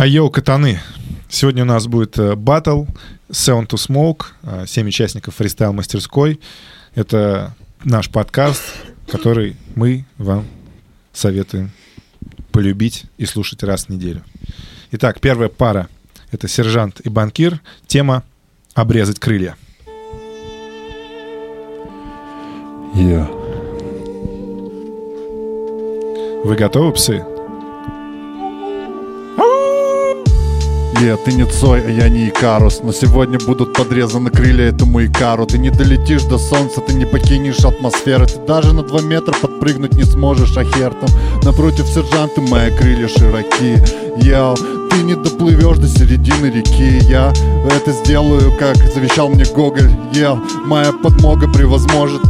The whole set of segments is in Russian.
Айоу, катаны. Сегодня у нас будет э, батл Sound to Smoke, э, семь участников фристайл-мастерской. Это наш подкаст, который мы вам советуем полюбить и слушать раз в неделю. Итак, первая пара — это сержант и банкир. Тема «Обрезать крылья». Yeah. Вы готовы, псы? Е, ты не Цой, а я не Икарус. Но сегодня будут подрезаны крылья этому Икару. Ты не долетишь до солнца, ты не покинешь атмосферы Ты даже на два метра подпрыгнуть не сможешь ахертом Напротив сержанта мои крылья широки. Яу, ты не доплывешь до середины реки. Я это сделаю, как завещал мне Гоголь. Яу, моя подмога превозможет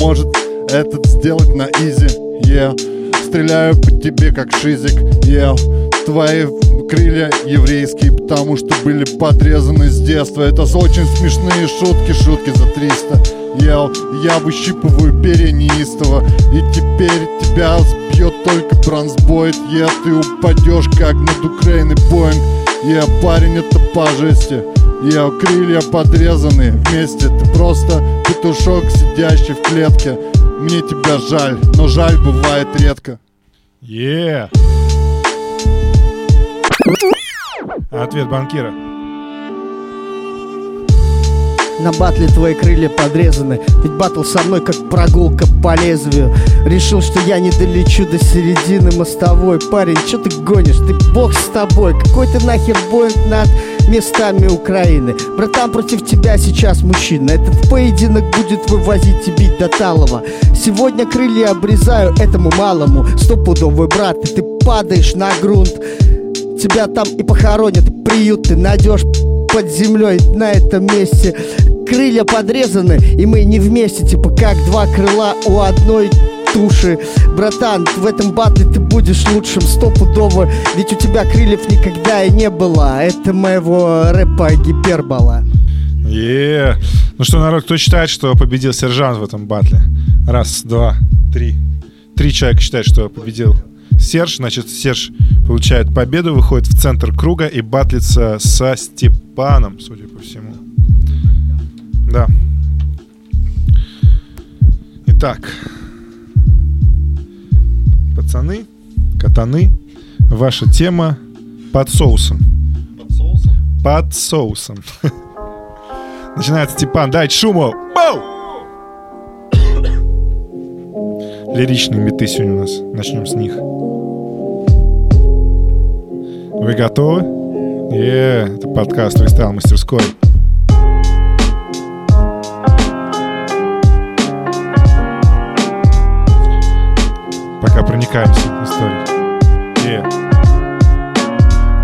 Может этот сделать на изи. Яу, стреляю по тебе как шизик. Яу, твои крылья еврейские, потому что были подрезаны с детства. Это очень смешные шутки, шутки за 300. Я, я выщипываю перья неистово, и теперь тебя сбьет только бронзбойт. Я, ты упадешь, как над Украиной Боинг. Я, парень, это по жести. Я, крылья подрезаны вместе. Ты просто петушок, сидящий в клетке. Мне тебя жаль, но жаль бывает редко. Yeah. Ответ банкира. На батле твои крылья подрезаны. Ведь батл со мной как прогулка по лезвию. Решил, что я не долечу до середины мостовой. Парень, что ты гонишь? Ты бог с тобой. Какой ты нахер боинг над местами Украины? Братан, против тебя сейчас мужчина. Этот поединок будет вывозить и бить до талого Сегодня крылья обрезаю этому малому. Стопудовый брат, и ты падаешь на грунт Тебя там и похоронят, приют ты найдешь под землей на этом месте. Крылья подрезаны, и мы не вместе Типа как два крыла у одной туши. Братан, в этом батле ты будешь лучшим стопудово. Ведь у тебя крыльев никогда и не было. Это моего рэпа гипербола. Е. Ну что, народ, кто считает, что победил сержант в этом батле? Раз, два, три. Три человека считают, что победил Серж. Значит, Серж получает победу, выходит в центр круга и батлится со Степаном, судя по всему. Да. Итак. Пацаны, катаны, ваша тема под соусом. Под соусом? Под соусом. Начинается Степан, дать шуму. Бау! Лиричные биты сегодня у нас. Начнем с них. Вы готовы? Е, это подкаст Фристайл Мастерской. Пока проникаемся историей. Е.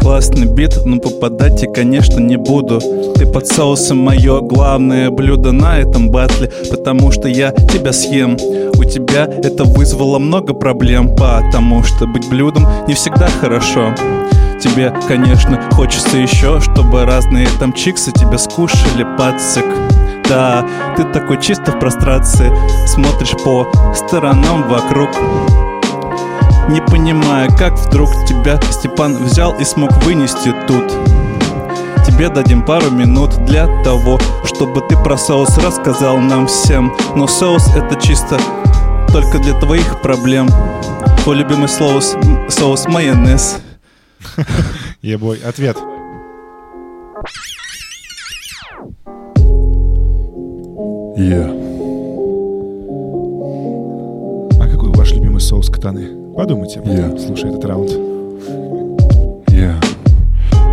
Классный бит, но попадать я, конечно, не буду Ты под соусом мое главное блюдо на этом батле Потому что я тебя съем тебя это вызвало много проблем Потому что быть блюдом не всегда хорошо. Тебе, конечно, хочется еще, чтобы разные там чиксы тебя скушали, пацик Да, ты такой чисто в прострации Смотришь по сторонам вокруг. Не понимая, как вдруг тебя Степан взял и смог вынести тут. Тебе дадим пару минут для того, чтобы ты про соус рассказал нам всем. Но соус это чисто только для твоих проблем Твой любимый соус, соус майонез Ебой. Ответ. Yeah. А какой ваш любимый соус катаны? Подумайте Я. слушая этот раунд. Yeah.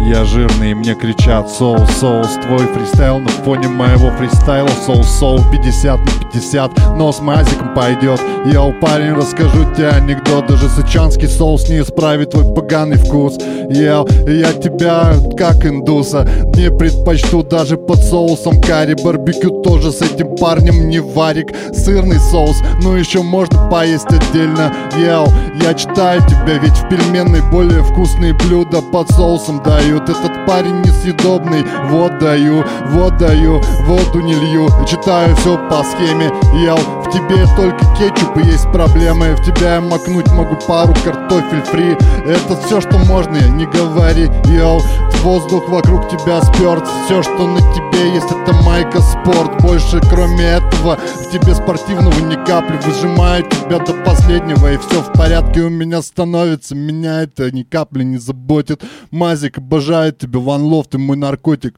Я жирный, мне кричат соус, соус Твой фристайл на фоне моего фристайла Соус, соус, 50 на 50 Но с мазиком пойдет. Yo, парень, расскажу тебе анекдот Даже сычуанский соус не исправит твой поганый вкус. Yo, я тебя, как индуса Не предпочту даже под соусом карри. Барбекю тоже с этим парнем не варик. Сырный соус, ну еще можно поесть отдельно. Йоу, я читаю тебя, ведь в пельменной более вкусные блюда под соусом дают Этот парень несъедобный, вот даю, вот даю, воду не лью. Читаю все по схеме, ел. В тебе только кетчуп и есть проблемы. В тебя я макнуть могу пару картофель фри. Это все, что можно, не говори, йоу Воздух вокруг тебя сперт Все, что на тебе есть, это майка спорт. Больше кроме этого в тебе спортивного ни капли Выжимаю тебя до последнего И все в порядке у меня становится Меня это ни капли не заботит Мазик, обожаю тебя, Ван Лов, ты мой наркотик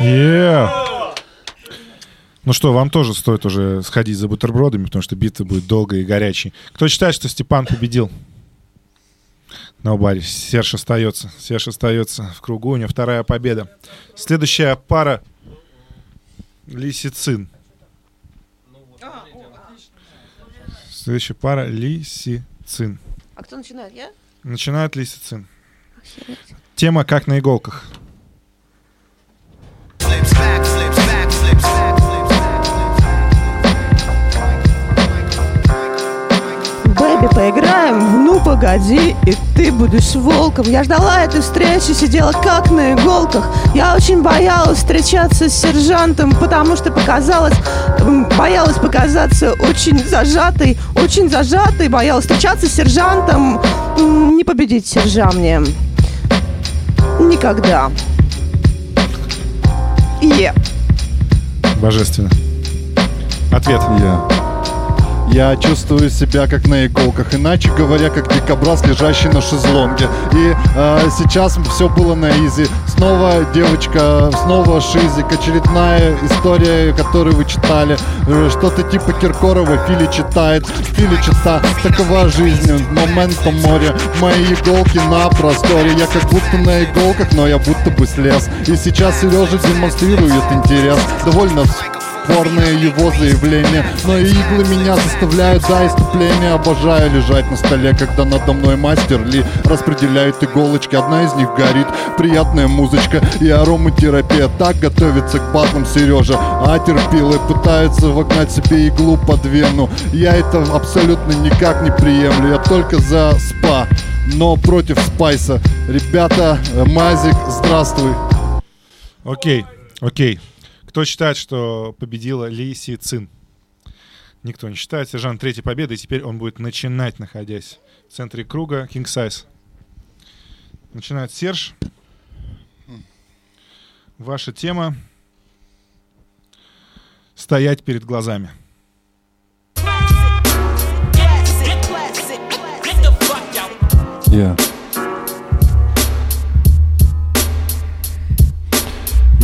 Yeah. Ну что, вам тоже стоит уже сходить за бутербродами, потому что битва будет долгой и горячей. Кто считает, что Степан победил? Nobody. Серж остается. Серж остается в кругу. У него вторая победа. Следующая пара Лисицин. Следующая пара Лисицин. А кто начинает? Я? Начинает Лисицин. Тема «Как на иголках». flips back, flips поиграем в «Ну, погоди», и ты будешь волком. Я ждала этой встречи, сидела как на иголках. Я очень боялась встречаться с сержантом, потому что показалось, боялась показаться очень зажатой, очень зажатой, боялась встречаться с сержантом. Не победить сержа мне. Никогда. Е. Божественно. Ответ. Я. Я чувствую себя как на иголках, иначе говоря, как дикобраз, лежащий на шезлонге. И э, сейчас все было на изи. Снова девочка, снова шизик, очередная история, которую вы читали. Э, Что-то типа Киркорова Фили читает. Фили чита, такова жизнь, моментом море. Мои иголки на просторе. Я как будто на иголках, но я будто бы слез. И сейчас Сережа демонстрирует интерес. Довольно спорные его заявления Но иглы меня заставляют до иступления Обожаю лежать на столе, когда надо мной мастер Ли Распределяют иголочки, одна из них горит. Приятная музычка и ароматерапия. Так готовится к батлам Сережа. А терпилы пытаются вогнать себе иглу под вену. Я это абсолютно никак не приемлю. Я только за спа но против спайса. Ребята, Мазик, здравствуй. Окей, окей. Кто считает, что победила Ли Си Цин? Никто не считает. Сержант третьей победы, и теперь он будет начинать, находясь в центре круга. King Size. Начинает Серж. Ваша тема «Стоять перед глазами». Я.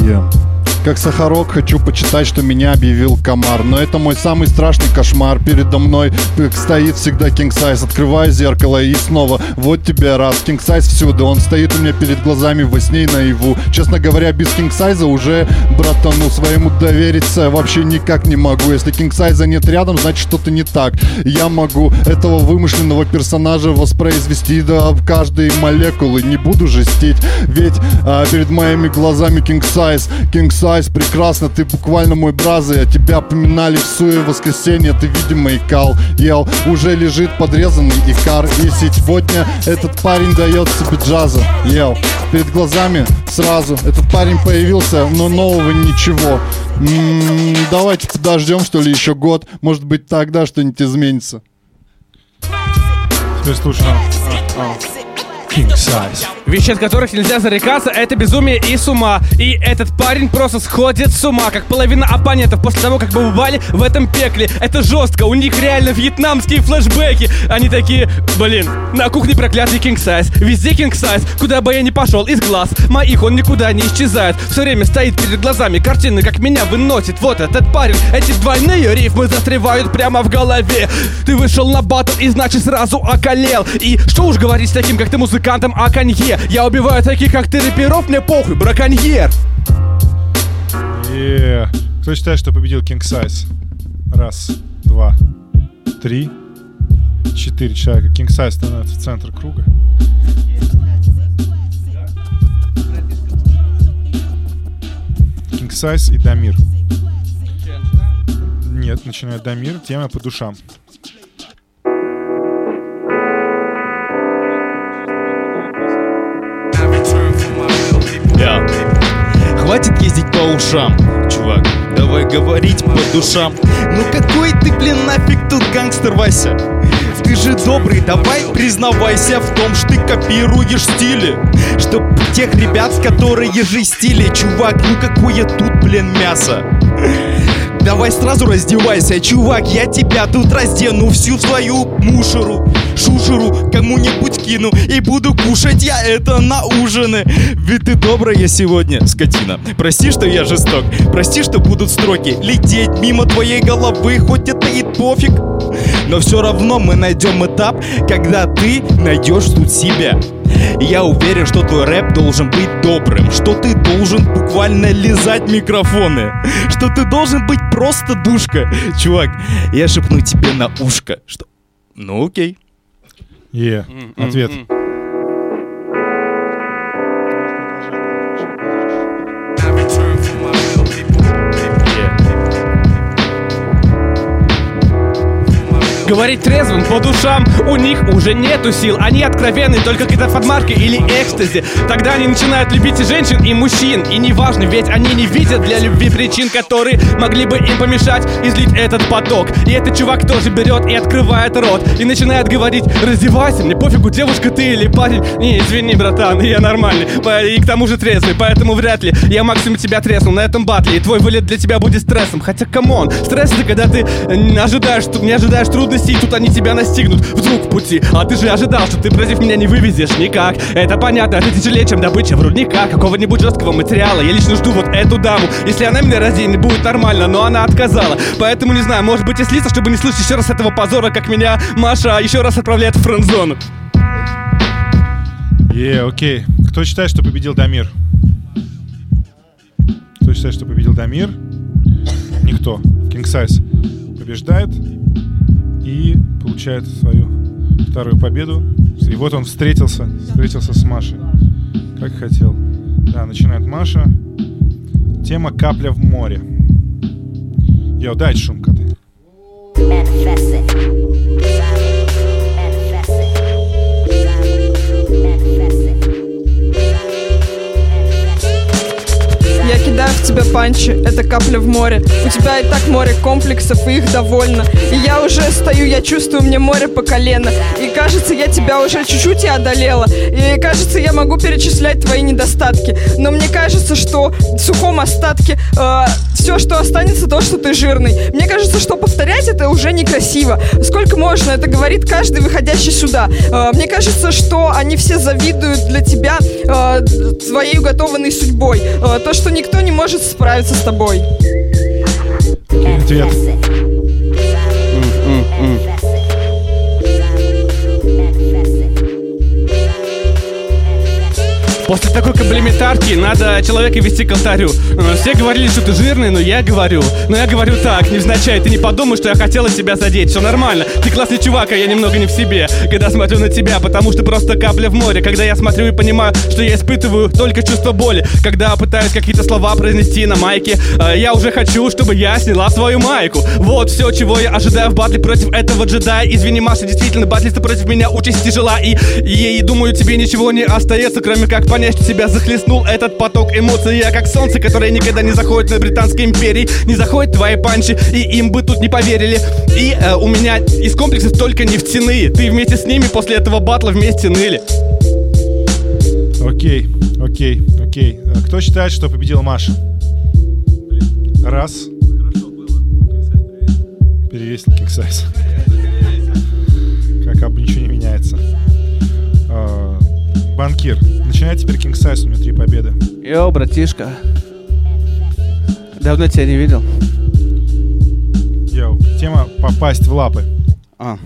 Я. Как Сахарок хочу почитать, что меня объявил комар. Но это мой самый страшный кошмар. Передо мной как стоит всегда King Size. Открываю зеркало и снова Вот тебе раз King Size всюду Он стоит у меня перед глазами во сне и наяву. Честно говоря, без King Size уже братану своему довериться Вообще никак не могу. Если King Size нет рядом, значит что-то не так. Я могу этого вымышленного персонажа воспроизвести до каждой молекулы. Не буду жестить Ведь а, перед моими глазами King Size. King Size прекрасно, ты буквально мой браза Я тебя поминали в суе воскресенье Ты, видимо, икал, ел Уже лежит подрезанный икар И сегодня этот парень дает себе джаза Ел, перед глазами сразу Этот парень появился, но нового ничего М, Давайте подождем, что ли, еще год Может быть, тогда что-нибудь изменится Теперь слушаем. King Size. Вещи, от которых нельзя зарекаться, это безумие и с ума. И этот парень просто сходит с ума, как половина оппонентов после того, как побывали в этом пекле. Это жестко, у них реально вьетнамские флешбеки. Они такие, блин, на кухне проклятый King Size, везде King Size, куда бы я ни пошел, из глаз моих он никуда не исчезает. Все время стоит перед глазами, картины как меня выносит. Вот этот парень, эти двойные рифмы застревают прямо в голове. Ты вышел на батл и значит сразу околел. И что уж говорить с таким, как ты музыкантом о конье. Я убиваю таких, как ты рэперов, мне похуй, браконьер. Yeah. Кто считает, что победил King Size? Раз, два, три, четыре человека. King Size становится в центр круга. King Size и Дамир. Нет, начинает Дамир. Тема по душам. Хватит ездить по ушам, чувак. давай говорить по душам Ну какой ты, блин, нафиг тут гангстер, Вася? Ты же добрый, давай признавайся в том, что ты копируешь стили Чтоб тех ребят, которые же стили Чувак, ну какое тут, блин, мясо Давай сразу раздевайся, чувак, я тебя тут раздену Всю свою мушеру, шушеру кому-нибудь кину И буду кушать я это на ужины. Ведь ты добрая сегодня, скотина. Прости, что я жесток, прости, что будут строки Лететь мимо твоей головы, хоть это и пофиг. Но все равно мы найдем этап, когда ты найдешь тут себя. И Я уверен, что твой рэп должен быть добрым Что ты должен буквально лизать микрофоны Что ты должен быть просто душка. Чувак, я шепну тебе на ушко Что... Ну окей. Е, ответ. Говорить трезвым по душам. У них уже нету сил Они откровенны только какие-то подмарки или экстази. Тогда они начинают любить и женщин, и мужчин. И неважно, ведь они не видят для любви причин Которые могли бы им помешать излить этот поток. И этот чувак тоже берет и открывает рот И начинает говорить, раздевайся, мне пофигу, девушка ты или парень Не, извини, братан, я нормальный И к тому же трезвый, поэтому вряд ли Я максимум тебя треснул на этом батле И твой вылет для тебя будет стрессом Хотя, come on, стресс это когда ты э, не ожидаешь, не ожидаешь трудностей И тут они тебя настигнут вдруг в пути А ты же ожидал, что ты против меня не вывезешь никак Это понятно, это тяжелее, чем добыча в рудниках Какого-нибудь жесткого материала Я лично жду вот эту даму Если она меня разденет, будет нормально, но она отказала Поэтому не знаю, может быть и слиться, чтобы не слышать еще раз этого позора Как меня Маша еще раз отправляет в френд-зону Е, окей. Кто считает, что победил Дамир? Кто считает, что победил Дамир? Никто. King Size побеждает получает свою вторую победу. И вот он встретился, встретился с Машей. Как хотел. Да, начинает Маша. Тема «Капля в море». Йоу, дай шум, коты. Manifest it. Manifest it. Manifest it. Я кидаю в тебя панчи, это капля в море. У тебя и так море комплексов, и их довольно. И я уже стою, я чувствую, мне море по колено. И кажется, я тебя уже чуть-чуть и одолела. И кажется, я могу перечислять твои недостатки. Но мне кажется, что в сухом остатке все, что останется, то, что ты жирный. Мне кажется, что повторять это уже некрасиво. Сколько можно, это говорит каждый выходящий сюда. Э, Мне кажется, что они все завидуют для тебя э, твоей уготованной судьбой. Э, То, что никто не может справиться с тобой Ответ. После такой комплиментарки надо человека вести к алтарю. Э, Все говорили, что ты жирный, но я говорю. Но я говорю так, невзначай, ты не подумай, что я хотела тебя задеть. Все нормально. Ты классный чувак, а я немного не в себе. Когда смотрю на тебя, потому что просто капля в море. Когда я смотрю и понимаю, что я испытываю только чувство боли. Когда пытаюсь какие-то слова произнести на майке, э, я уже хочу, чтобы я сняла свою майку. Вот все, чего я ожидаю в батле против этого джедая. Извини, Маша, действительно, батлисты против меня участь тяжела. И, и, и думаю, тебе ничего не остается, кроме как понять, что тебя захлестнул этот поток эмоций. Я как солнце, которое никогда не заходит на Британской империи, не заходит твои панчи, и им бы тут не поверили. И э, у меня из комплексов только нефтяные. Ты вместе с ними после этого батла вместе ныли. Окей, окей, окей. А Кто считает, что победила Маша? Раз. Перевесил Size. Как обычно, ничего не меняется. А, Банкир. Начинай теперь King Size, у него три победы. Йо, братишка. Давно тебя не видел. Йоу. Тема «Попасть в лапы». А.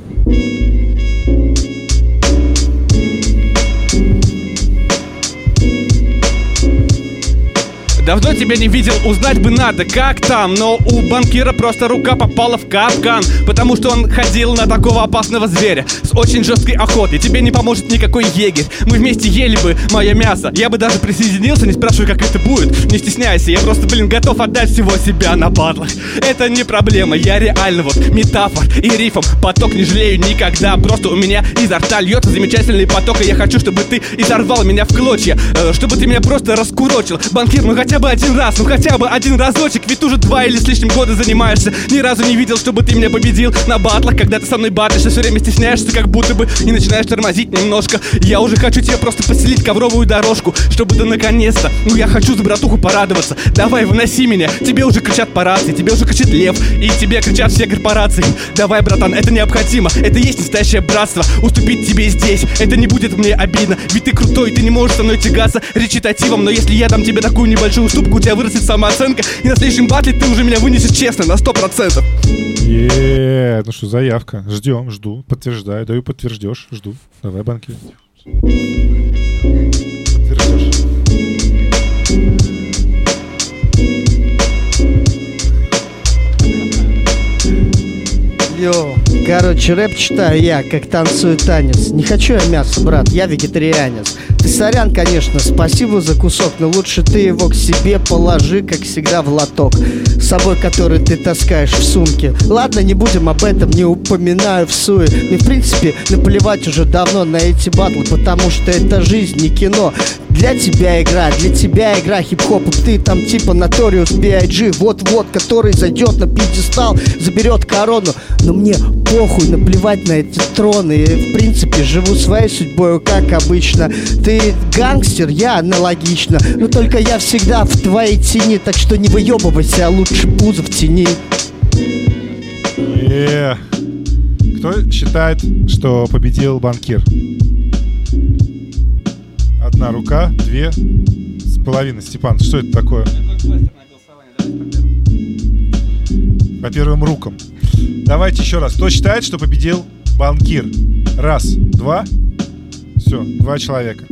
Давно тебя не видел, узнать бы надо, как там. Но у банкира просто рука попала в капкан Потому что он ходил на такого опасного зверя С очень жесткой охотой. Тебе не поможет никакой егерь. Мы вместе ели бы мое мясо. Я бы даже присоединился, не спрашивай, как это будет. Не стесняйся, я просто, блин, готов отдать всего себя на батлах. Это не проблема, я реально вот метафор и рифом. Поток не жалею никогда Просто у меня изо рта льется замечательный поток. И я хочу, чтобы ты изорвал меня в клочья э, Чтобы ты меня просто раскурочил. Банкир, мы хотим хотя бы один раз, ну хотя бы один разочек Ведь уже два или с лишним года занимаешься. Ни разу не видел, чтобы ты меня победил на батлах Когда ты со мной батлишь, все время стесняешься как будто бы И начинаешь тормозить немножко. Я уже хочу тебе просто поселить ковровую дорожку Чтобы ты наконец-то, ну я хочу за братуху порадоваться. Давай, выноси меня, тебе уже кричат по рации Тебе уже кричит лев, и тебе кричат все корпорации. Давай, братан, это необходимо, это есть настоящее братство. Уступить тебе здесь, это не будет мне обидно Ведь ты крутой, ты не можешь со мной тягаться речитативом Но если я дам тебе такую небольшую уступку, у тебя вырастет самооценка И на следующем батле ты уже меня вынесешь честно, на сто процентов Е, ну что, заявка. Ждем, жду, подтверждаю, даю подтверждешь, жду. Давай, банки. Подтверждешь. Йо, короче, рэп читаю я, как танцую танец. Не хочу я мясо, брат, я вегетарианец. Ты сорян, конечно, спасибо за кусок, но лучше ты его к себе положи, как всегда, в лоток. С собой, который ты таскаешь в сумке. Ладно, не будем об этом, не упоминаю в суе. Мне, в принципе, наплевать уже давно на эти батлы, потому что это жизнь, не кино. Для тебя игра, для тебя игра хип-хоп И Ты там типа Notorious B.I.G. Вот-вот, который зайдет на пьедестал Заберет корону Но мне похуй, наплевать на эти троны И, В принципе, живу своей судьбой, как обычно Ты гангстер, я аналогично Но только я всегда в твоей тени Так что не выебывайся, а лучше пузо в тени Е. Кто считает, что победил банкир? Одна рука, две с половиной. Степан, что это такое? По первым рукам. Давайте еще раз. Кто считает, что победил банкир? Раз, два. Все, два человека.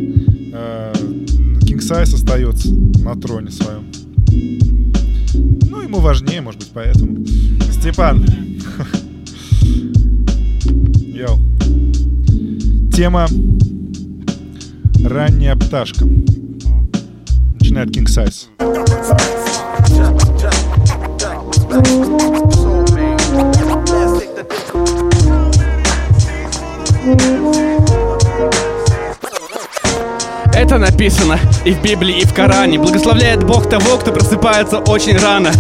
Кинг Сайз остается на троне своем. Ну, ему важнее, может быть, поэтому. Степан. Йоу. Тема Ранняя пташка. Начинает King Size. Thank you. Это написано и в Библии, и в Коране. Благословляет Бог того, кто просыпается очень рано.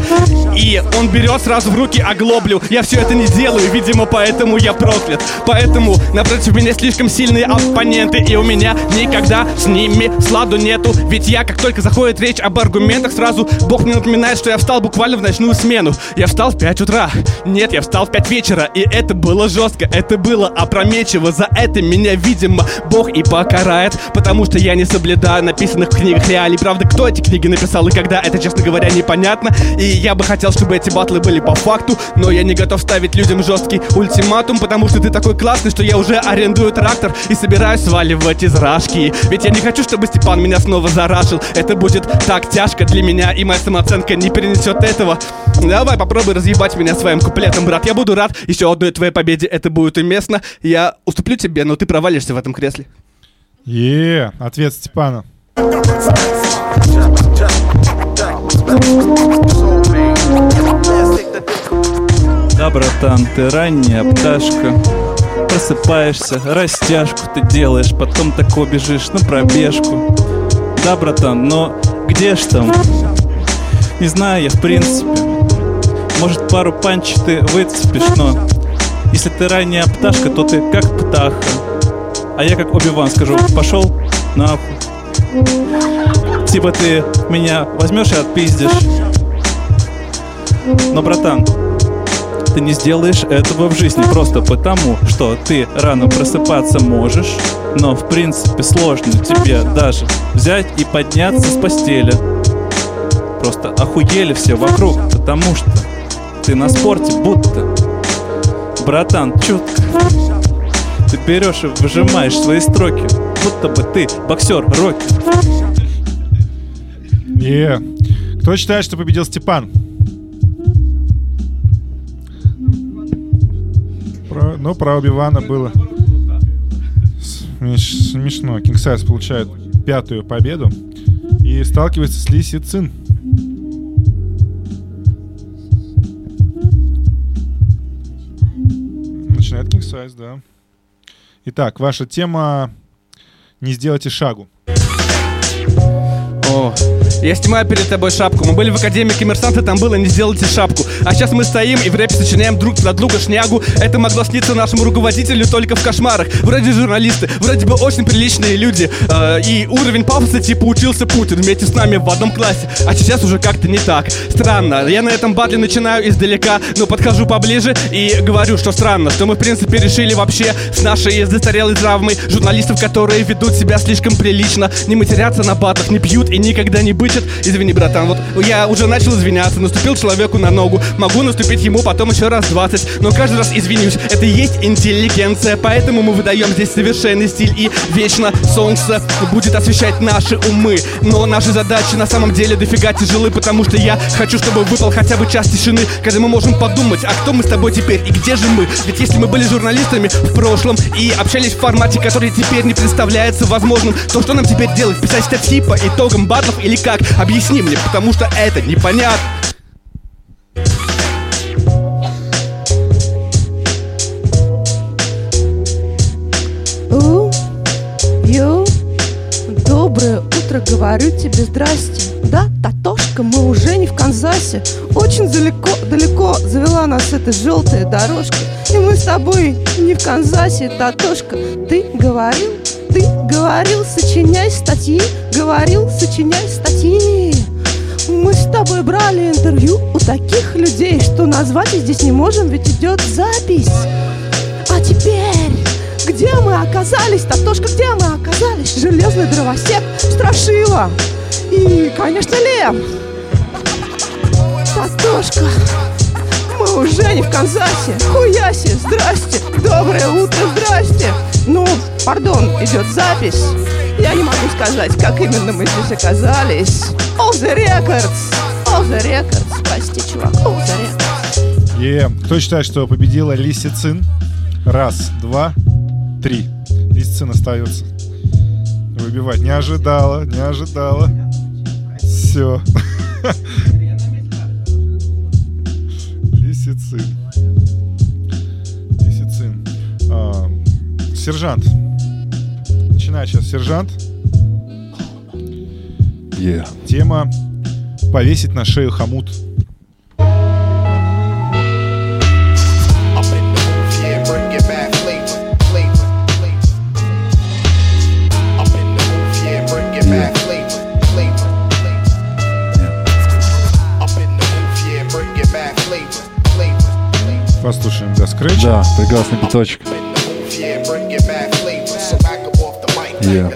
И он берет сразу в руки оглоблю. Я все это не делаю, видимо, поэтому я проклят. Поэтому напротив меня слишком сильные оппоненты, и у меня никогда с ними сладу нету. Ведь я, как только заходит речь об аргументах, сразу Бог мне напоминает, что я встал буквально в ночную смену. Я встал в 5 утра. Нет, я встал в 5 вечера. И это было жестко, это было опрометчиво. За это меня, видимо, Бог и покарает. Потому что я не соблюдаю написанных в книгах реалий. Правда, кто эти книги написал и когда, это, честно говоря, непонятно. И я бы хотел, чтобы эти батлы были по факту. Но я не готов ставить людям жесткий ультиматум, потому что ты такой классный, что я уже арендую трактор и собираюсь сваливать из рашки. Ведь я не хочу, чтобы Степан меня снова зарашил. Это будет так тяжко для меня, и моя самооценка не перенесет этого. Давай попробуй разъебать меня своим куплетом, брат. Я буду рад еще одной твоей победе, это будет уместно. Я уступлю тебе, но ты провалишься в этом кресле. Е, ответ Степана. Да, братан, ты ранняя пташка Просыпаешься, растяжку ты делаешь Потом такой бежишь на пробежку Да, братан, но где ж там? Не знаю я, в принципе Может, пару панчей ты выцепишь, но Если ты ранняя пташка, то ты как птаха А я как Оби-Ван скажу, пошел нахуй Типа ты меня возьмешь и отпиздишь но, братан, ты не сделаешь этого в жизни просто потому, что ты рано просыпаться можешь, но в принципе сложно тебе даже взять и подняться с постели. Просто охуели все вокруг, потому что ты на спорте будто. Братан, чутко. Ты берешь и выжимаешь свои строки, будто бы ты боксер Рокки. Е. Кто считает, что победил Степан? Про- ну, про Оби-Вана было смеш- смешно. Size получает пятую победу и сталкивается с Ли Цин. Начинает Size, да. Итак, ваша тема «Не сделайте шагу». О, я снимаю перед тобой шапку. Мы были в Академии коммерсанта, там было не сделайте шапку. А сейчас мы стоим и в рэпе сочиняем друг для друга шнягу. Это могло сниться нашему руководителю только в кошмарах. Вроде журналисты, вроде бы очень приличные люди. Э, и уровень пафоса типа учился Путин вместе с нами в одном классе. А сейчас уже как-то не так. Странно. Я на этом батле начинаю издалека, но подхожу поближе и говорю, что странно, что мы в принципе решили вообще с нашей застарелой травмой журналистов, которые ведут себя слишком прилично, не матерятся на батлах, не пьют и никогда не бычат. Извини, братан, вот я уже начал извиняться, наступил человеку на ногу, могу наступить ему потом еще раз 20, но каждый раз извинюсь, это и есть интеллигенция, поэтому мы выдаем здесь совершенный стиль и вечно солнце будет освещать наши умы. Но наши задачи на самом деле дофига тяжелы, потому что я хочу, чтобы выпал хотя бы час тишины, когда мы можем подумать, а кто мы с тобой теперь и где же мы? Ведь если мы были журналистами в прошлом и общались в формате, который теперь не представляется возможным, то что нам теперь делать? Писать статьи по итогам батлов или как? Объясни мне, потому что это непонятно. Утро, говорю тебе здрасте. Да, Татошка, мы уже не в Канзасе. Очень далеко, далеко завела нас эта желтая дорожка. И мы с тобой не в Канзасе, Татошка. Ты говорил, ты говорил, сочиняй статьи, говорил, сочиняй статьи. Мы с тобой брали интервью у таких людей, что назвать их здесь не можем, ведь идет запись. А теперь, где мы оказались, Татошка, где мы оказались? Железный дровосек, страшила и, конечно, лев. Татошка, мы уже не в Канзасе. Хуяси, здрасте, доброе утро, здрасте. Ну, пардон, идет запись. Я не могу сказать, как именно мы здесь оказались. All the records, all the records, прости, чувак, all the records. И кто считает, что победила Лисицин? Раз, два, три. Лисицин остается. Выбивать. Не ожидала, не ожидала. Все. Лисицин. Лисицин. А, сержант. Начинает сейчас сержант. Yeah. Тема повесить на шею хомут. Да, прекрасный биточек. Yeah,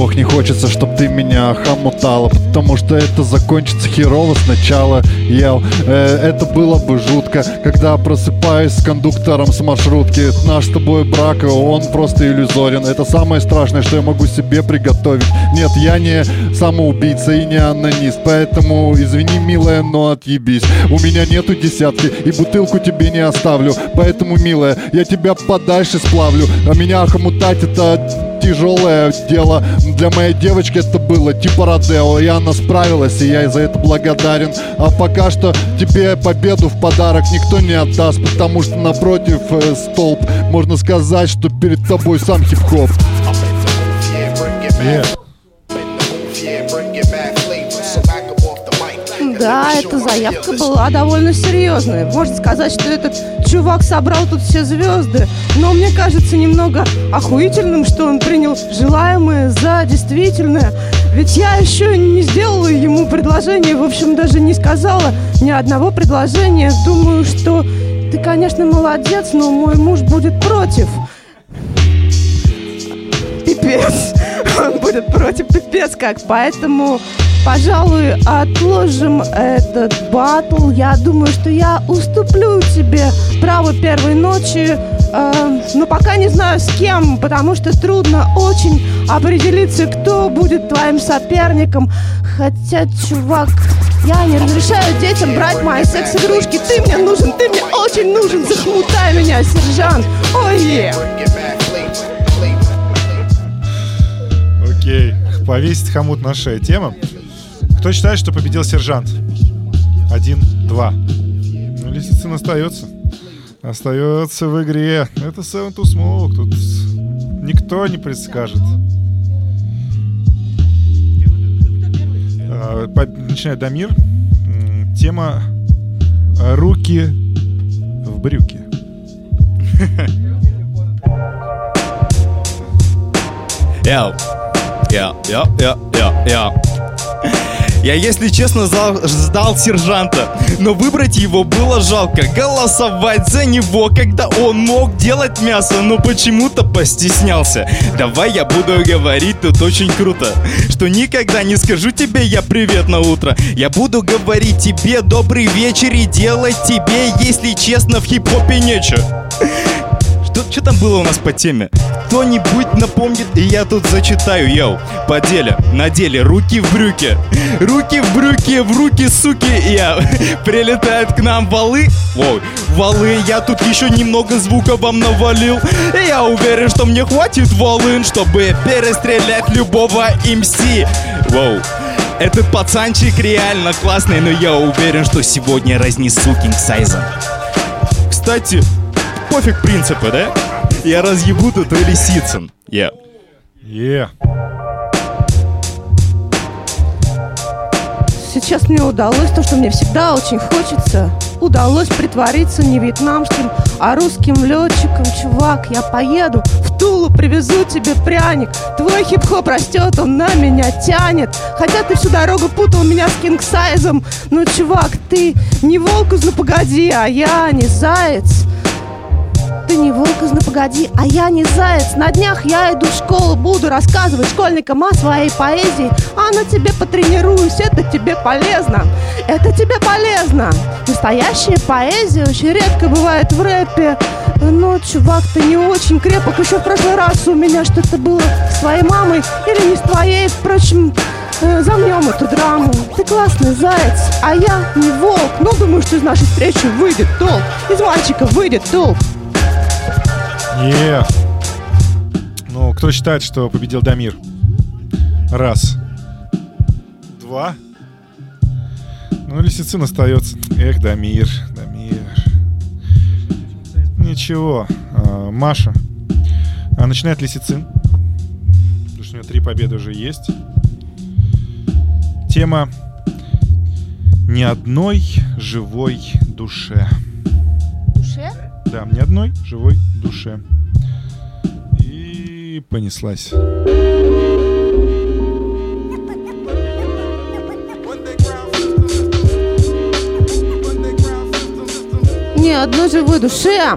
Ох, не хочется, чтоб ты меня хомутала Потому что это закончится херово сначала Ел, э, это было бы жутко Когда просыпаюсь с кондуктором с маршрутки. Наш с тобой брак, он просто иллюзорен. Это самое страшное, что я могу себе приготовить. Нет, я не самоубийца и не анонист Поэтому, извини, милая, но отъебись. У меня нету десятки и бутылку тебе не оставлю. Поэтому, милая, я тебя подальше сплавлю. А меня хомутать это тяжелое дело Для моей девочки. Это было типа Родео И она справилась, и я за это благодарен. А пока что тебе победу в подарок никто не отдаст Потому что напротив э, столб. Можно сказать, что перед тобой сам хип-хоп. Yeah, Да, эта заявка была довольно серьезная. Можно сказать, что этот чувак собрал тут все звезды. Но мне кажется немного охуительным, что он принял желаемое за действительное. Ведь я еще не сделала ему предложение, в общем, даже не сказала ни одного предложения. Думаю, что ты, конечно, молодец, но мой муж будет против. Пипец. Он будет против пипец как. Поэтому, пожалуй, отложим этот батл. Я думаю, что я уступлю тебе право первой ночи. э, но пока не знаю с кем, потому что трудно очень определиться, кто будет твоим соперником. Хотя, чувак, я не разрешаю детям брать мои секс-игрушки. Ты мне нужен, ты мне очень нужен. Захмутай меня, сержант. Ой, flavor. Окей. Повесить хомут на шею. Тема. Кто считает, что победил сержант? Один, два. Ну, Лисицын остается. Остается в игре. Это Seven to Smoke. Тут никто не предскажет. По- Начинает Дамир. Тема «Руки в брюки». Яу. Я, я, я, я, я. Если честно, ждал сержанта, но выбрать его было жалко. Голосовать за него, когда он мог делать мясо, но почему-то постеснялся. Давай я буду говорить тут очень круто, что никогда не скажу тебе я привет на утро. Я буду говорить тебе добрый вечер и делать тебе, если честно, в хип-хопе нечего. Что, там было у нас по теме? Кто-нибудь напомнит, и я тут зачитаю, йоу. По деле, на деле, руки в брюки. Руки в брюки, в руки, суки, я. Прилетают к нам валы. Ой, валы, я тут еще немного звука вам навалил. И я уверен, что мне хватит волын, чтобы перестрелять любого МС. Воу. Этот пацанчик реально классный, но я уверен, что сегодня разнесу кингсайзом. Кстати, пофиг принципы, да? Я разъебу тут и Лисицын. Я. Е. Сейчас мне удалось то, что мне всегда очень хочется. Удалось притвориться не вьетнамским, а русским летчиком. Чувак, я поеду в Тулу, привезу тебе пряник. Твой хип-хоп растет, он на меня тянет. Хотя ты всю дорогу путал меня с кингсайзом. Ну, чувак, ты не волк «Ну погоди», а я не заяц. Ты не волк из «Ну погоди», а я не заяц. На днях я иду в школу, буду рассказывать школьникам о своей поэзии. А на тебе потренируюсь, это тебе полезно. Это тебе полезно. Настоящая поэзия очень редко бывает в рэпе. Но, чувак, ты не очень крепок. Еще в прошлый раз у меня что-то было с твоей мамой или не с твоей. Впрочем, э, замнем эту драму. Ты классный заяц, а я не волк. Но думаю, что из нашей встречи выйдет толк. Из мальчика выйдет толк. Е. Ну, кто считает, что победил Дамир? Раз. Два. Ну, Лисицын остается. Эх, Дамир, Дамир. Ничего. А, Маша. А, начинает Лисицын. Потому что у него три победы уже есть. Тема «Ни одной живой душе». Душе? Да, ни одной живой душе. И понеслась. Ни одной живой душе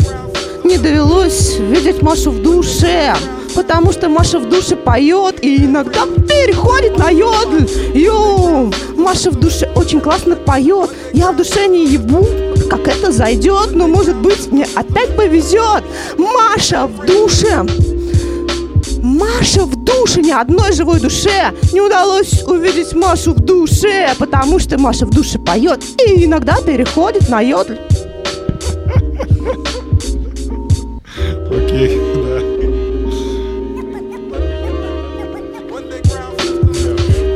не довелось видеть Машу в душе. Потому что Маша в душе поет и иногда переходит на йодль. Йоу, Маша в душе очень классно поет. Я в душе не ебу, как это зайдет, но может быть мне опять повезет. Маша в душе. Маша в душе, ни одной живой душе не удалось увидеть Машу в душе, потому что Маша в душе поет и иногда переходит на йодль. Окей, да.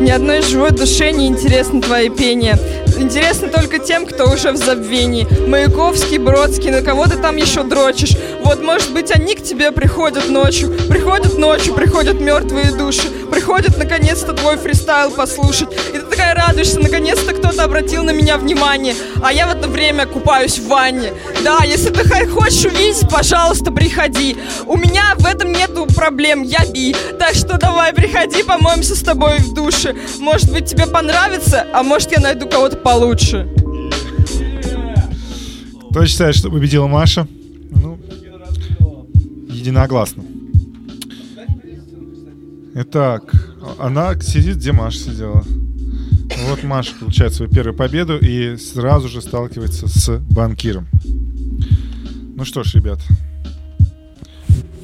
Ни одной живой душе не интересно твое пение. Интересно только тем, кто уже в забвении. Маяковский, Бродский, на кого ты там еще дрочишь? Вот, может быть, они к тебе приходят ночью. Приходят ночью, приходят мертвые души. Приходят, наконец-то, твой фристайл послушать. И ты такая радуешься, наконец-то кто-то обратил на меня внимание. А я в это время купаюсь в ванне. Да, если ты хочешь увидеть, пожалуйста, приходи. У меня в этом нету проблем, я би. Так что давай, приходи, помоемся с тобой в душе. Может быть, тебе понравится, а может, я найду кого-то получше. Кто считает, что победила Маша? Ну, единогласно. Итак, она сидит, где Маша сидела. Вот Маша получает свою первую победу и сразу же сталкивается с банкиром. Ну что ж, ребят.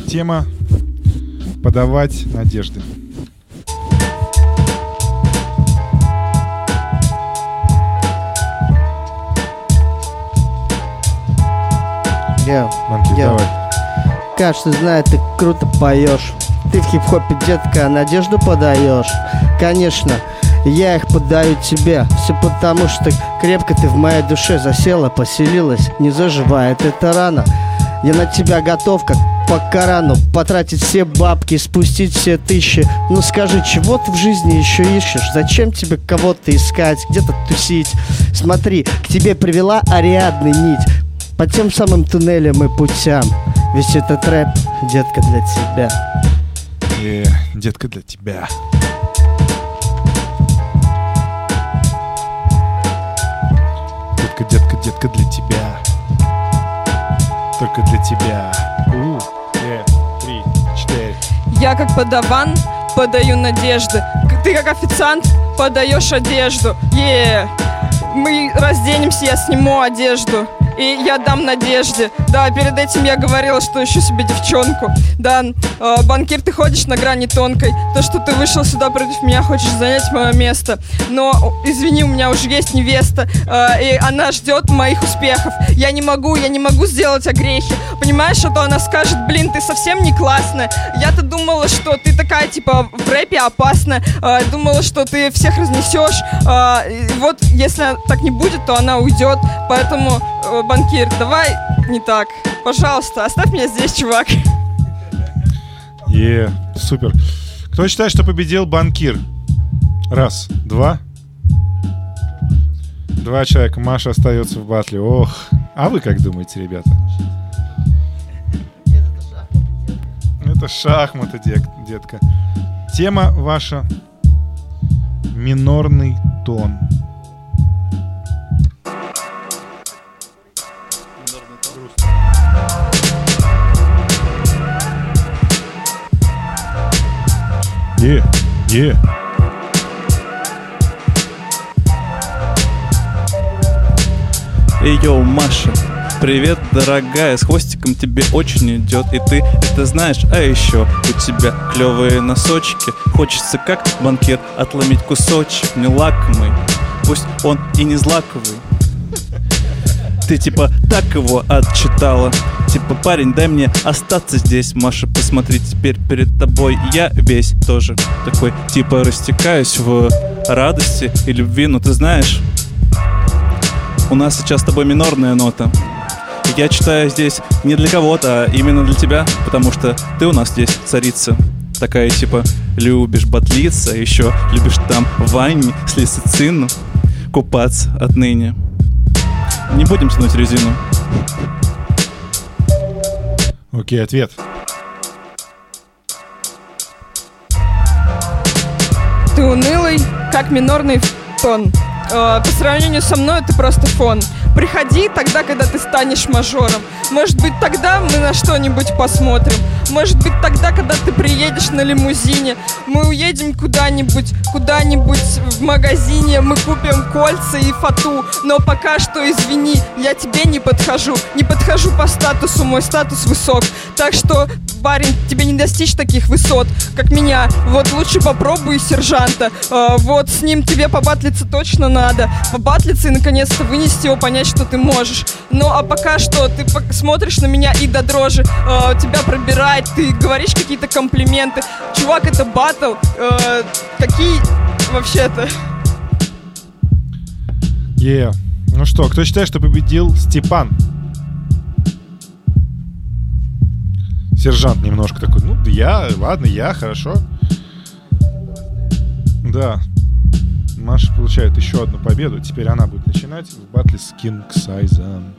Тема «Подавать надежды». Банкир, я. давай. Каждый знает, ты круто поешь. Ты в хип-хопе, детка, надежду подаешь. Конечно, я их подаю тебе. Все потому, что крепко ты в моей душе засела, поселилась. Не заживает эта рана. Я на тебя готов, как по Корану Потратить все бабки, спустить все тысячи Ну скажи, чего ты в жизни еще ищешь? Зачем тебе кого-то искать, где-то тусить? Смотри, к тебе привела Ариадна нить По тем самым туннелям и путям Весь этот рэп, детка, для тебя Э, детка, для тебя. Детка, детка, детка, для тебя. Только для тебя. Я как подаван подаю надежды. Ты как официант подаешь одежду. Е, мы разденемся, я сниму одежду. И я дам надежде. Да, перед этим я говорила, что ищу себе девчонку. Да, банкир, ты ходишь на грани тонкой. То, что ты вышел сюда против меня, хочешь занять мое место. Но, извини, у меня уже есть невеста. э, и она ждет моих успехов. Я не могу, я не могу сделать огрехи. Понимаешь, а то она скажет, блин, ты совсем не классная. Я-то думала, что ты такая, типа, в рэпе опасная. Э, думала, что ты всех разнесешь. Э, вот, если так не будет, то она уйдет. Поэтому, э, банкир, давай не так. Пожалуйста, оставь меня здесь, чувак. Е, супер. Кто считает, что победил банкир? Раз, два. Два человека. Маша остается в батле. Ох. А вы как думаете, ребята? Это шахматы, детка. Тема ваша минорный тон. Е, е. Эй, йоу, Маша, привет, дорогая, с хвостиком тебе очень идет, и ты это знаешь, а еще у тебя клевые носочки, хочется как банкир отломить кусочек, не лакомый, пусть он и не злаковый. Ты типа так его отчитала Типа, парень, дай мне остаться здесь Маша, посмотри, теперь перед тобой Я весь тоже такой Типа, растекаюсь в радости и любви Ну, ты знаешь, у нас сейчас с тобой минорная нота. Я читаю здесь не для кого-то, а именно для тебя, потому что ты у нас здесь царица. Такая типа любишь батлиться, еще любишь там в ванне с лисицину купаться отныне. Не будем тянуть резину. Окей, ответ. Ты унылый, как минорный тон. Э, по сравнению со мной ты просто фон. Приходи тогда, когда ты станешь мажором. Может быть, тогда мы на что-нибудь посмотрим. Может быть, тогда, когда ты приедешь на лимузине, мы уедем куда-нибудь, куда-нибудь в магазине, мы купим кольца и фату. Но пока что, извини, я тебе не подхожу. Не подхожу по статусу, мой статус высок. Так что, парень, тебе не достичь таких высот, как меня. Вот лучше попробуй сержанта. Э, вот с ним тебе побатлиться точно надо. Побатлиться и наконец-то вынести его, понять, что ты можешь. Ну а пока что ты смотришь на меня и до дрожи э, тебя пробирает, ты говоришь какие-то комплименты. Чувак, это батл. Э, какие вообще-то? Е. Ну что, кто считает, что победил Степан? Сержант немножко такой, ну, я, ладно, я, хорошо. Да. Маша получает еще одну победу. Теперь она будет начинать в батле с Кинг Сайзом.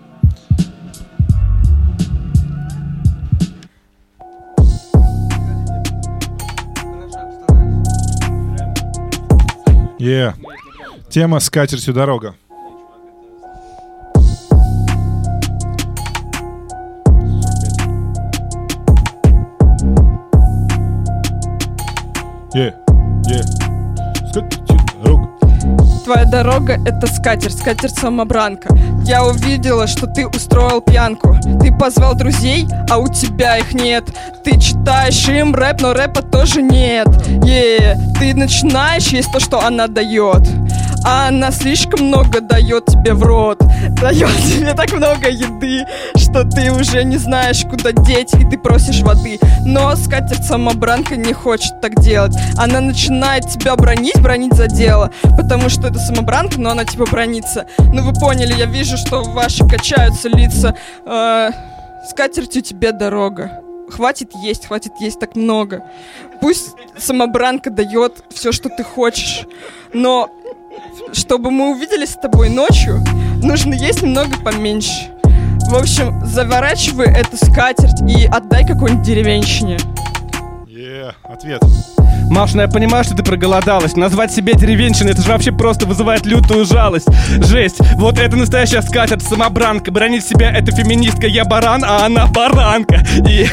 Е. Тема с катертью дорога. Е, е. Твоя дорога — это скатерть, скатерть самобранка. Я увидела, что ты устроил пьянку. Ты позвал друзей, а у тебя их нет. Ты читаешь им рэп, но рэпа тоже нет. Е, ты начинаешь есть то, что она дает. А она слишком много дает тебе в рот. Дает тебе так много еды, что ты уже не знаешь, куда деть, и ты просишь воды. Но скатерть самобранка не хочет так делать. Она начинает тебя бронить, бронить за дело. Потому что это самобранка, но она типа бронится. Ну вы поняли, я вижу, что ваши качаются лица. Э, скатертью тебе дорога. хватит есть, хватит есть так много. Пусть самобранка дает все, что ты хочешь, но чтобы мы увиделись с тобой ночью, нужно есть немного поменьше. В общем, заворачивай эту скатерть и отдай какой-нибудь деревенщине. Е, ответ. Маш, ну я понимаю, что ты проголодалась. Назвать себя деревенщиной, это же вообще просто вызывает лютую жалость. Жесть, вот это настоящая скатерть, самобранка. Бронить себя это феминистка, я баран, а она баранка. И,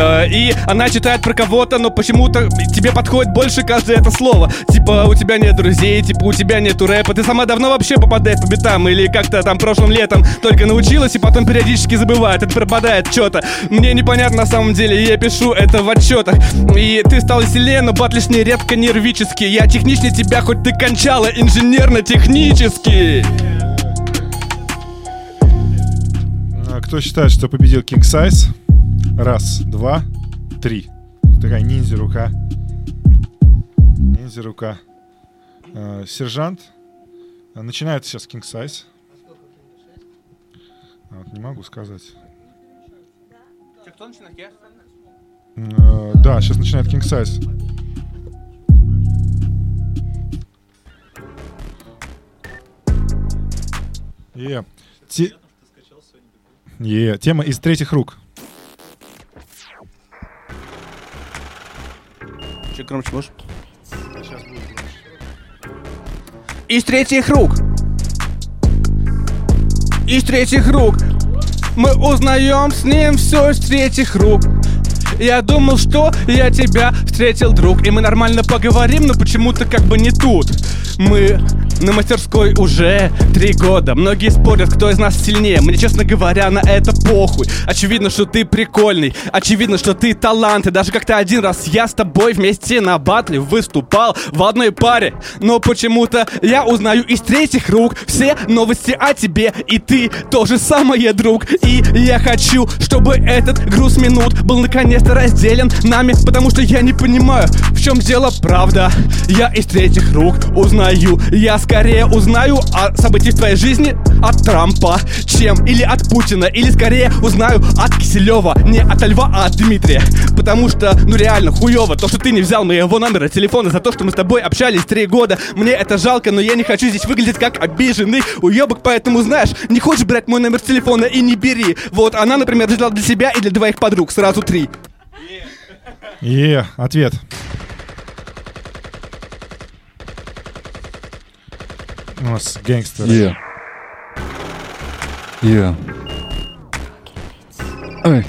и она читает про кого-то, но почему-то тебе подходит больше каждое это слово. Типа, у тебя нет друзей, типа, у тебя нету рэпа. Ты сама давно вообще попадаешь по битам или как-то там прошлым летом только научилась и потом периодически забывает. Это пропадает что-то. Мне непонятно на самом деле, я пишу это в отчетах. И ты стал сильнее, но батлишь нередко нервически. Я техничнее тебя, хоть ты кончала инженерно-технически. А, Кто считает, что победил King Size? Раз, два, три. Такая ниндзя рука. Ниндзя рука. А, Сержант. А, Начинает сейчас King Size. А, вот не могу сказать. Э, Да, сейчас начинает King Size. Е. Те- Е. Тема из третьих рук. Чуть громче можешь? Из третьих рук. Из третьих рук. Мы узнаем с ним все из третьих рук. Я думал, что я тебя встретил, друг И мы нормально поговорим, но почему-то как бы не тут Мы на мастерской уже три года. Многие спорят, кто из нас сильнее. Мне, честно говоря, на это похуй. Очевидно, что ты прикольный. Очевидно, что ты талант. И даже как-то один раз я с тобой вместе на батле выступал в одной паре. Но почему-то я узнаю из третьих рук Все новости о тебе. И ты то же самое, друг. И я хочу, чтобы этот груз минут Был наконец-то разделен нами. Потому что я не понимаю, в чем дело правда. Я из третьих рук узнаю. Я скорее узнаю о событиях твоей жизни от Трампа Чем или от Путина Или скорее узнаю от Киселева Не от Льва, а от Дмитрия Потому что, ну реально, хуево То, что ты не взял моего номера телефона За то, что мы с тобой общались три года Мне это жалко, но я не хочу здесь выглядеть как обиженный уебок Поэтому, знаешь, не хочешь брать мой номер телефона и не бери Вот она, например, взяла для себя и для двоих подруг Сразу три Е. Ответ. У нас гангстер. Е. Е. Эй.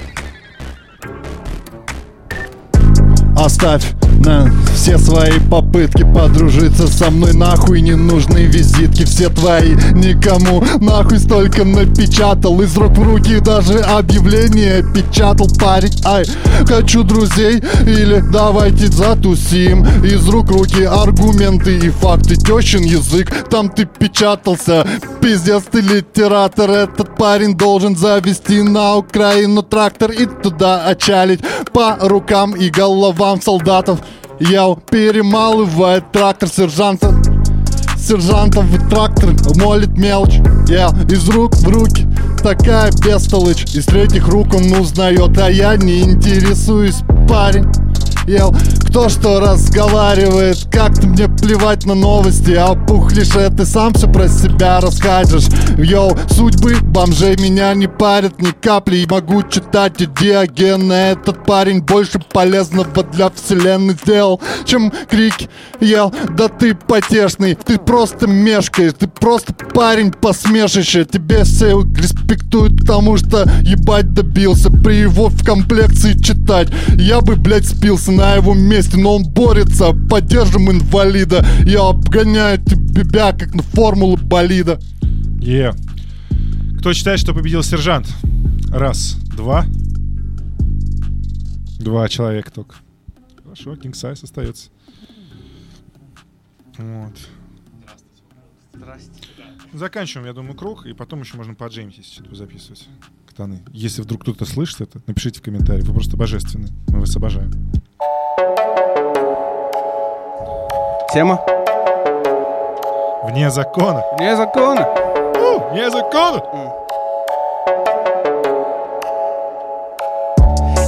Оставь на все свои попытки подружиться со мной Нахуй не нужны визитки. Все твои Никому нахуй столько напечатал. Из рук в руки даже объявление печатал. Парень Ай, хочу друзей или давайте затусим? Из рук в руки аргументы и факты. Тещин язык, там ты печатался. Пиздец ты литератор. Этот парень должен завести на Украину трактор И туда отчалить. По рукам и головам солдатов Я перемалывает трактор сержанта. Сержантов в трактор молит мелочь. Я из рук в руки Такая бестолочь. Из третьих рук он узнает А я не интересуюсь, парень Ел, кто что разговаривает Как-то мне плевать на новости. А ты сам все про себя расскажешь. Йоу, судьбы бомжей меня не парят ни капли. И могу читать и Диогена Этот парень больше полезного для вселенной сделал Чем крики Ел, да ты потешный Ты просто мешкаешь Ты просто парень посмешище. Тебе все респектуют, потому что ебать добился. При его в комплекции читать Я бы, блядь, спился на его месте Но он борется, поддержим инвалида Я обгоняю тебя, как на формулу болида Е. Кто считает, что победил сержант? Раз, два. Два человека только. Хорошо, King Size остается. Вот. Заканчиваем, я думаю, круг, и потом еще можно по Джеймсе что-то записывать. Катаны. Если вдруг кто-то слышит это, напишите в комментарии. Вы просто божественны. Мы вас обожаем. Тема? Вне закона. Вне закона. У, Вне закона.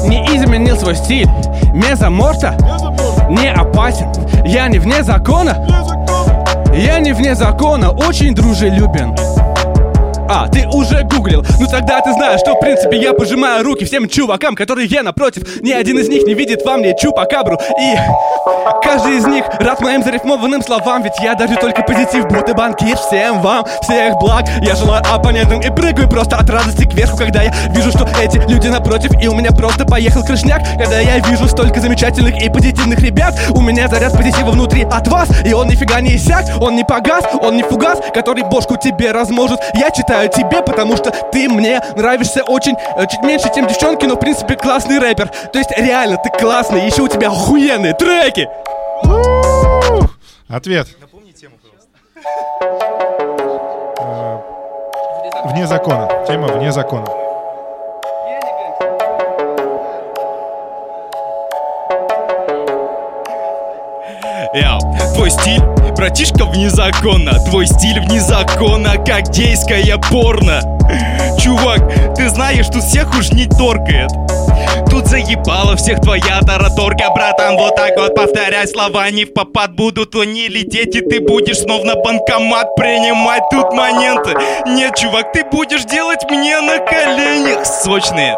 Не изменил свой стиль Мезоморта не опасен Я не вне закона Я не вне закона, очень дружелюбен а, ты уже гуглил? Ну тогда ты знаешь, что в принципе я пожимаю руки всем чувакам, которые я напротив Ни один из них не видит во мне чупакабру. И каждый из них рад моим зарифмованным словам Ведь я дарю только позитив, будто банкир Всем вам, всех благ. Я желаю оппонентам и прыгаю просто от радости кверху Когда я вижу, что эти люди напротив И у меня просто поехал крышняк. Когда я вижу столько замечательных и позитивных ребят У меня заряд позитива внутри от вас И он нифига не иссяк, он не погас, он не фугас Который бошку тебе разможет. Я читаю тебе, потому что ты мне нравишься очень э, Чуть меньше, чем девчонки, но в принципе классный рэпер То есть реально ты классный, еще у тебя охуенные треки Ответ. Э, Вне закона. Тема вне закона. Яу, твой стиль, братишка, вне закона. Твой стиль вне закона, как гейская порно. Чувак, ты знаешь, тут всех уж не торкает. Тут заебала всех твоя тараторка, братан. Вот так вот повторяй слова не в попад Будут они лететь и ты будешь снова на банкомат Принимать. Тут моменты. Нет, чувак, ты будешь делать мне на коленях. Сочные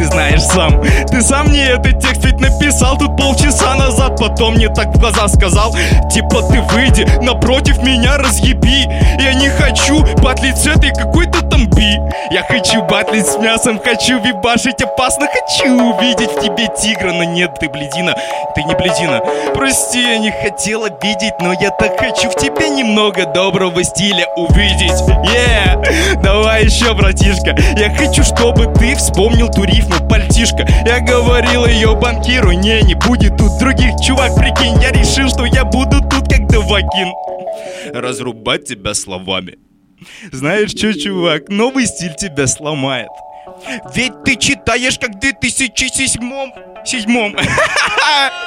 ты знаешь сам. Ты сам мне этот текст ведь написал тут полчаса назад. Потом мне так в глаза сказал Типа ты выйди, напротив меня разъеби Я не хочу батлить с этой какой-то там би Я хочу батлить с мясом, хочу вибашить опасно Хочу увидеть в тебе тигра. Но нет, ты бледина, ты не бледина. Прости, я не хотел обидеть Но я так хочу в тебе немного доброго стиля увидеть. Yeah, давай еще, братишка Я хочу, чтобы ты вспомнил ту рифму пальтишка Я говорил ее банкиру Не, не будет тут других, чувак, прикинь Я решил, что я буду тут как Давакин Разрубать тебя словами. Знаешь что, чувак, новый стиль тебя сломает. Ведь ты читаешь как в 2007 Седьмом.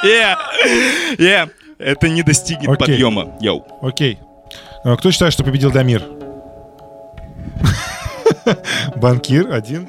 Yeah, yeah Это не достигнет Окей. подъема. Йоу. Окей. А Кто считает, что победил Дамир? Банкир, один,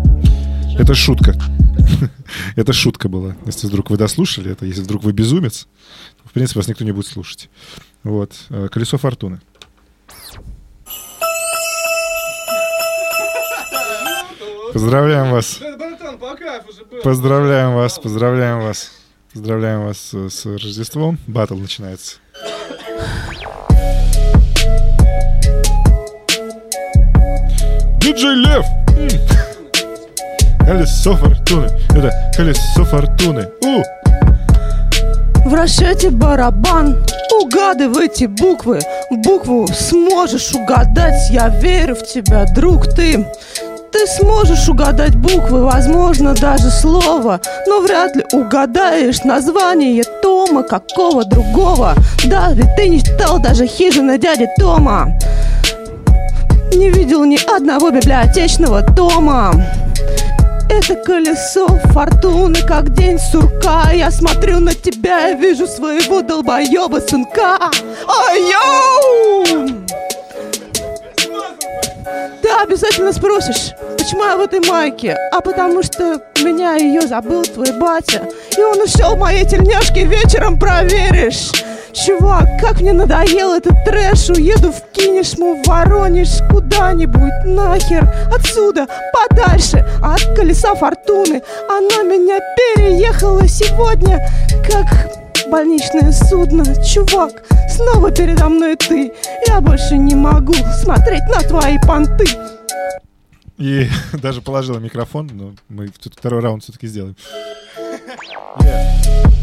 Это шутка. Это шутка была. Если вдруг вы дослушали это, если вдруг вы безумец, то, в принципе, вас никто не будет слушать. Вот. Э, Колесо фортуны. Поздравляем вас. Поздравляем вас, поздравляем вас. Поздравляем вас с, с Рождеством. Батл начинается. Диджей Лев! Колесо фортуны. Это колесо фортуны. У! Вращайте барабан, угадывайте буквы. Букву сможешь угадать, я верю в тебя, друг ты. Ты сможешь угадать буквы, возможно, даже слово. Но вряд ли угадаешь название Тома какого другого. Да, ведь ты не читал даже хижины дяди Тома. Не видел ни одного библиотечного тома это колесо фортуны, как день сурка Я смотрю на тебя и вижу своего долбоеба сынка Ай, йоу! Ты обязательно спросишь, почему я в этой майке? А потому что меня ее забыл твой батя И он ушел в моей тельняшке вечером проверишь Чувак, как мне надоел этот трэш. Уеду в Кинешму, в Воронеж. Куда-нибудь нахер Отсюда, подальше От колеса фортуны. Она меня переехала сегодня Как больничное судно. Чувак, снова передо мной ты. Я больше не могу смотреть на твои понты. И даже положила микрофон, но мы тут второй раунд все-таки сделаем. Yeah.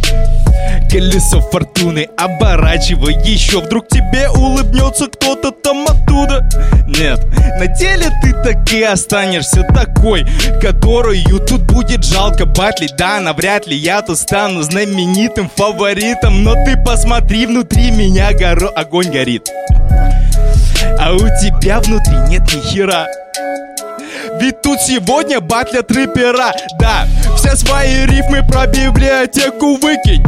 Колесо фортуны оборачивай еще Вдруг тебе улыбнется кто-то там оттуда. Нет, на деле ты так и останешься такой Которую тут будет жалко. Батлить Да, навряд ли я тут стану знаменитым фаворитом Но ты посмотри, внутри меня горо... огонь горит. А у тебя внутри нет ни хера ведь тут сегодня батлят рэпера Да, все свои рифмы про библиотеку выкинь.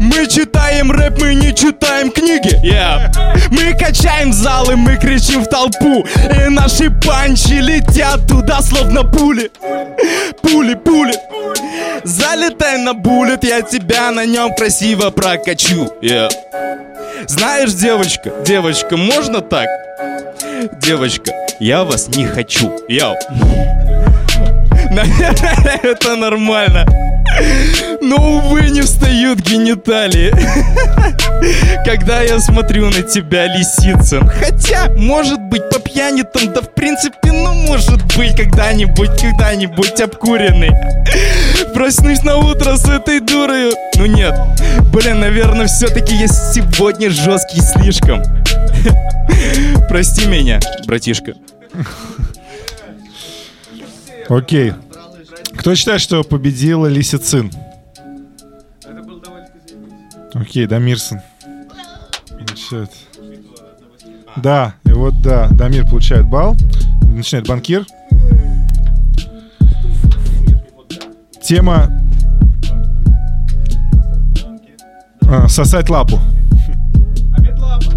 Мы читаем рэп, мы не читаем книги. Yeah. Мы качаем залы, мы кричим в толпу. И наши панчи летят туда, словно пули. Пули, пули. Залетай на буллет, я тебя на нем красиво прокачу. Yeah. Знаешь, девочка, девочка, можно так? Девочка, я вас не хочу. Наверное, это нормально. Но, увы, не встают гениталии. Когда я смотрю на тебя, лисица Хотя, может быть, по пьяни там, да в принципе, ну, может быть Когда-нибудь, когда-нибудь обкуренный. Проснусь на утро с этой дурою. Ну нет, блин, наверное, все-таки я сегодня жесткий слишком Прости меня, братишка Окей. Кто считает, что победила Лисицин? Окей, Дамирсон. Получает. Да, и вот да, Дамир получает балл. Начинает банкир. Тема а, сосать лапу. Опять лапа.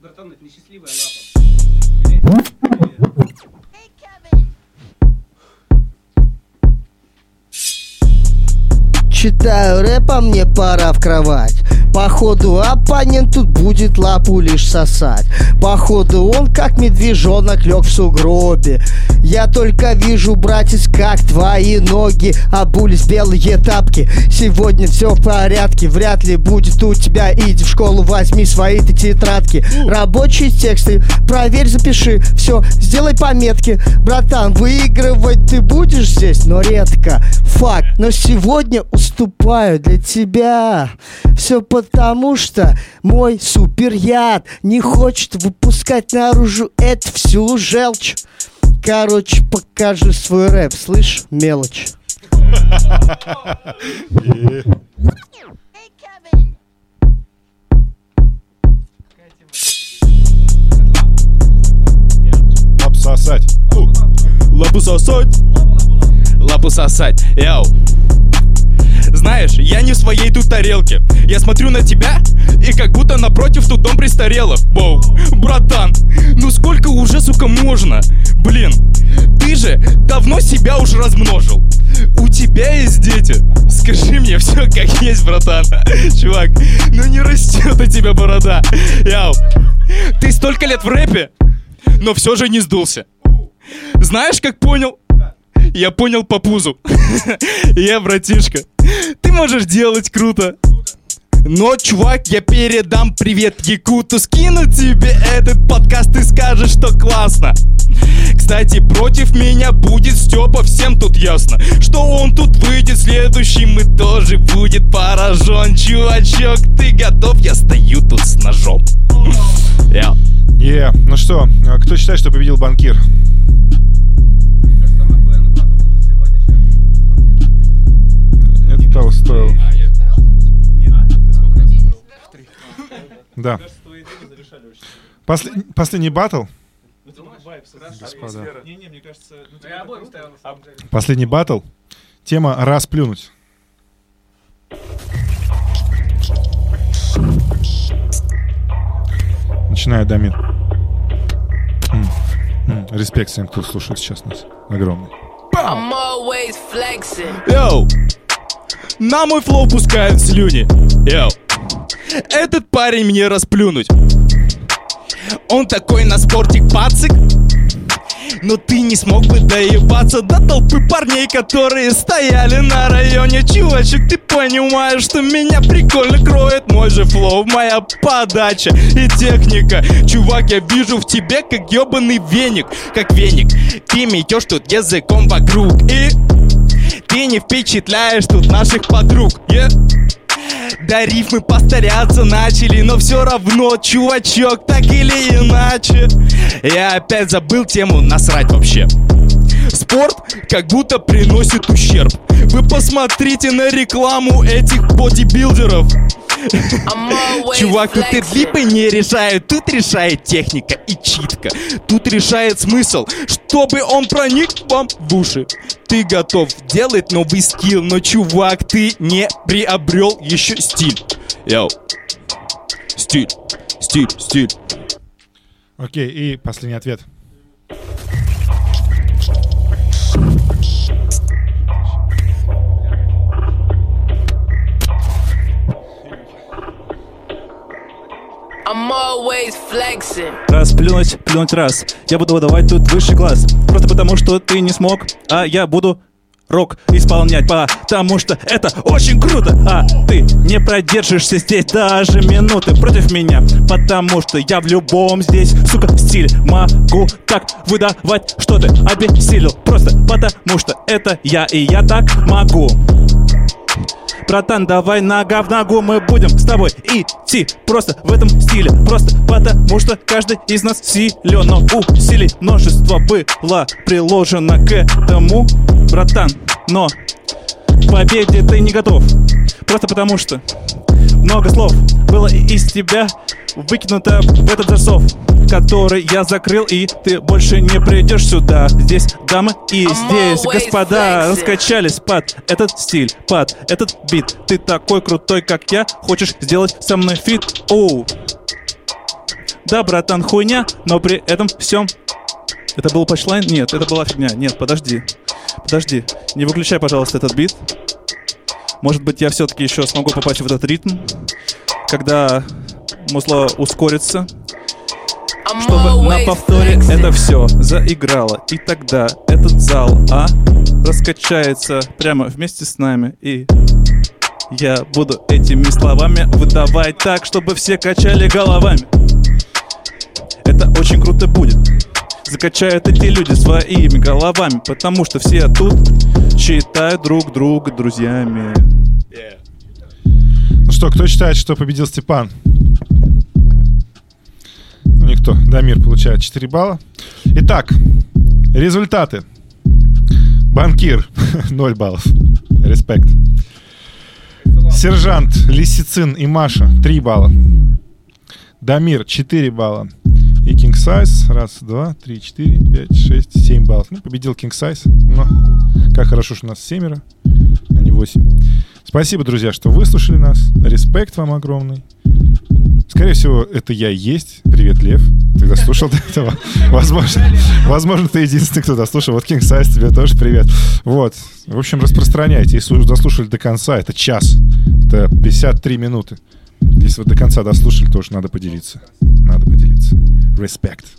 Братан, это несчастливая лапа. Читаю рэп, а мне пора в кровать Походу оппонент тут будет лапу лишь сосать. Походу он как медвежонок лег в сугробе. Я только вижу, братец, как твои ноги Обулись белые тапки. Сегодня все в порядке Вряд ли будет у тебя. Иди в школу, возьми свои ты тетрадки. Рабочие тексты, проверь, запиши. Все, сделай пометки. Братан, выигрывать ты будешь здесь, но редко. Факт, но сегодня уступаю для тебя. Все потому что мой суперяд Не хочет выпускать наружу эту всю желчь. Короче, покажи свой рэп, слышь, мелочь. Лапу сосать. Лапу сосать. Лапу сосать, яу знаешь, я не в своей тут тарелке. Я смотрю на тебя, и как будто напротив тут дом престарелых. Боу, братан, ну сколько уже, сука, можно? Блин, ты же давно себя уже размножил. У тебя есть дети. Скажи мне все как есть, братан. Чувак, ну не растет у тебя борода. Яу, ты столько лет в рэпе, но все же не сдулся. Знаешь, как понял? Я понял по пузу. Я, братишка, ты можешь делать круто. Но, чувак, я передам привет Якуту Скину тебе этот подкаст и скажешь, что классно Кстати, против меня будет Степа, всем тут ясно Что он тут выйдет следующим и тоже будет поражен Чувачок, ты готов? Я стою тут с ножом Я. Е, ну что, кто считает, что победил банкир? Это того стоило. Да. После- Последний батл. Господа. Последний батл. Тема «Расплюнуть». Начинает Дамир. Респект всем, кто слушает сейчас нас. Огромный. I'm always flexing. Yo! На мой flow пускают слюни. Yo! Этот парень мне расплюнуть. Он такой на спортик пацик. Но ты не смог бы доебаться до толпы парней, которые стояли на районе Чувачек, ты понимаешь, что меня прикольно кроет Мой же flow, моя подача и техника Чувак, я вижу в тебе как ебаный веник Как веник, ты метешь тут языком вокруг И ты не впечатляешь тут наших подруг? Да рифмы повторяться начали, но все равно, чувачок, так или иначе Я опять забыл тему, насрать вообще Спорт как будто приносит ущерб Вы посмотрите на рекламу этих бодибилдеров Чувак, тут и клипы не решают, тут решает техника и читка. Тут решает смысл, чтобы он проник вам в уши. Ты готов делать новый скилл, но, чувак, ты не приобрел еще стиль. Йоу. Стиль, стиль, стиль. Окей, и последний ответ. Раз, плюнуть, плюнуть раз. Я буду выдавать тут высший класс. Просто потому, что ты не смог, а я буду рок исполнять, потому что это очень круто, а ты не продержишься здесь даже минуты против меня, потому что я в любом здесь, сука, стиле могу так выдавать, что ты обессилел, просто потому что это я, и я так могу. Братан, давай нога в ногу, мы будем с тобой идти. Просто в этом стиле, просто потому что каждый из нас силен. Но усилий множество было приложено к этому, братан Но к победе ты не готов Просто потому что много слов было из тебя выкинуто в этот засов который я закрыл, и ты больше не придешь сюда. Здесь дамы и здесь господа раскачались под этот стиль, под этот бит. Ты такой крутой, как я, хочешь сделать со мной feat? Оу. Да, братан, хуйня, но при этом всем это был панчлайн? Нет, это была фигня. Нет, подожди. Подожди. Не выключай, пожалуйста, этот бит. Может быть, я все-таки еще смогу попасть в этот ритм, когда музло ускорится, чтобы на повторе это все заиграло. И тогда этот зал, а, раскачается прямо вместе с нами. И я буду этими словами выдавать так, чтобы все качали головами. Это очень круто будет. Закачают эти люди своими головами, потому что все тут считают друг друга друзьями. Ну что, кто считает, что победил Степан? Ну, никто. Дамир получает 4 балла. Итак, результаты. Банкир 0 баллов. Респект. Сержант, Лисицин и Маша 3 балла. Дамир 4 балла. King Size. Раз, два, три, четыре, пять, шесть, семь баллов. Ну, победил King Size. Но как хорошо, что у нас семеро, а не восемь. Спасибо, друзья, что выслушали нас. Респект вам огромный. Скорее всего, это я и есть. Привет, Лев. Ты дослушал до этого? Возможно, возможно, ты единственный, кто дослушал. Вот King Size, тебе тоже привет. Вот. В общем, распространяйте. Если уже дослушали до конца, это час. Это 53 минуты. Если вы до конца дослушали, тоже надо поделиться. Надо поделиться. respect.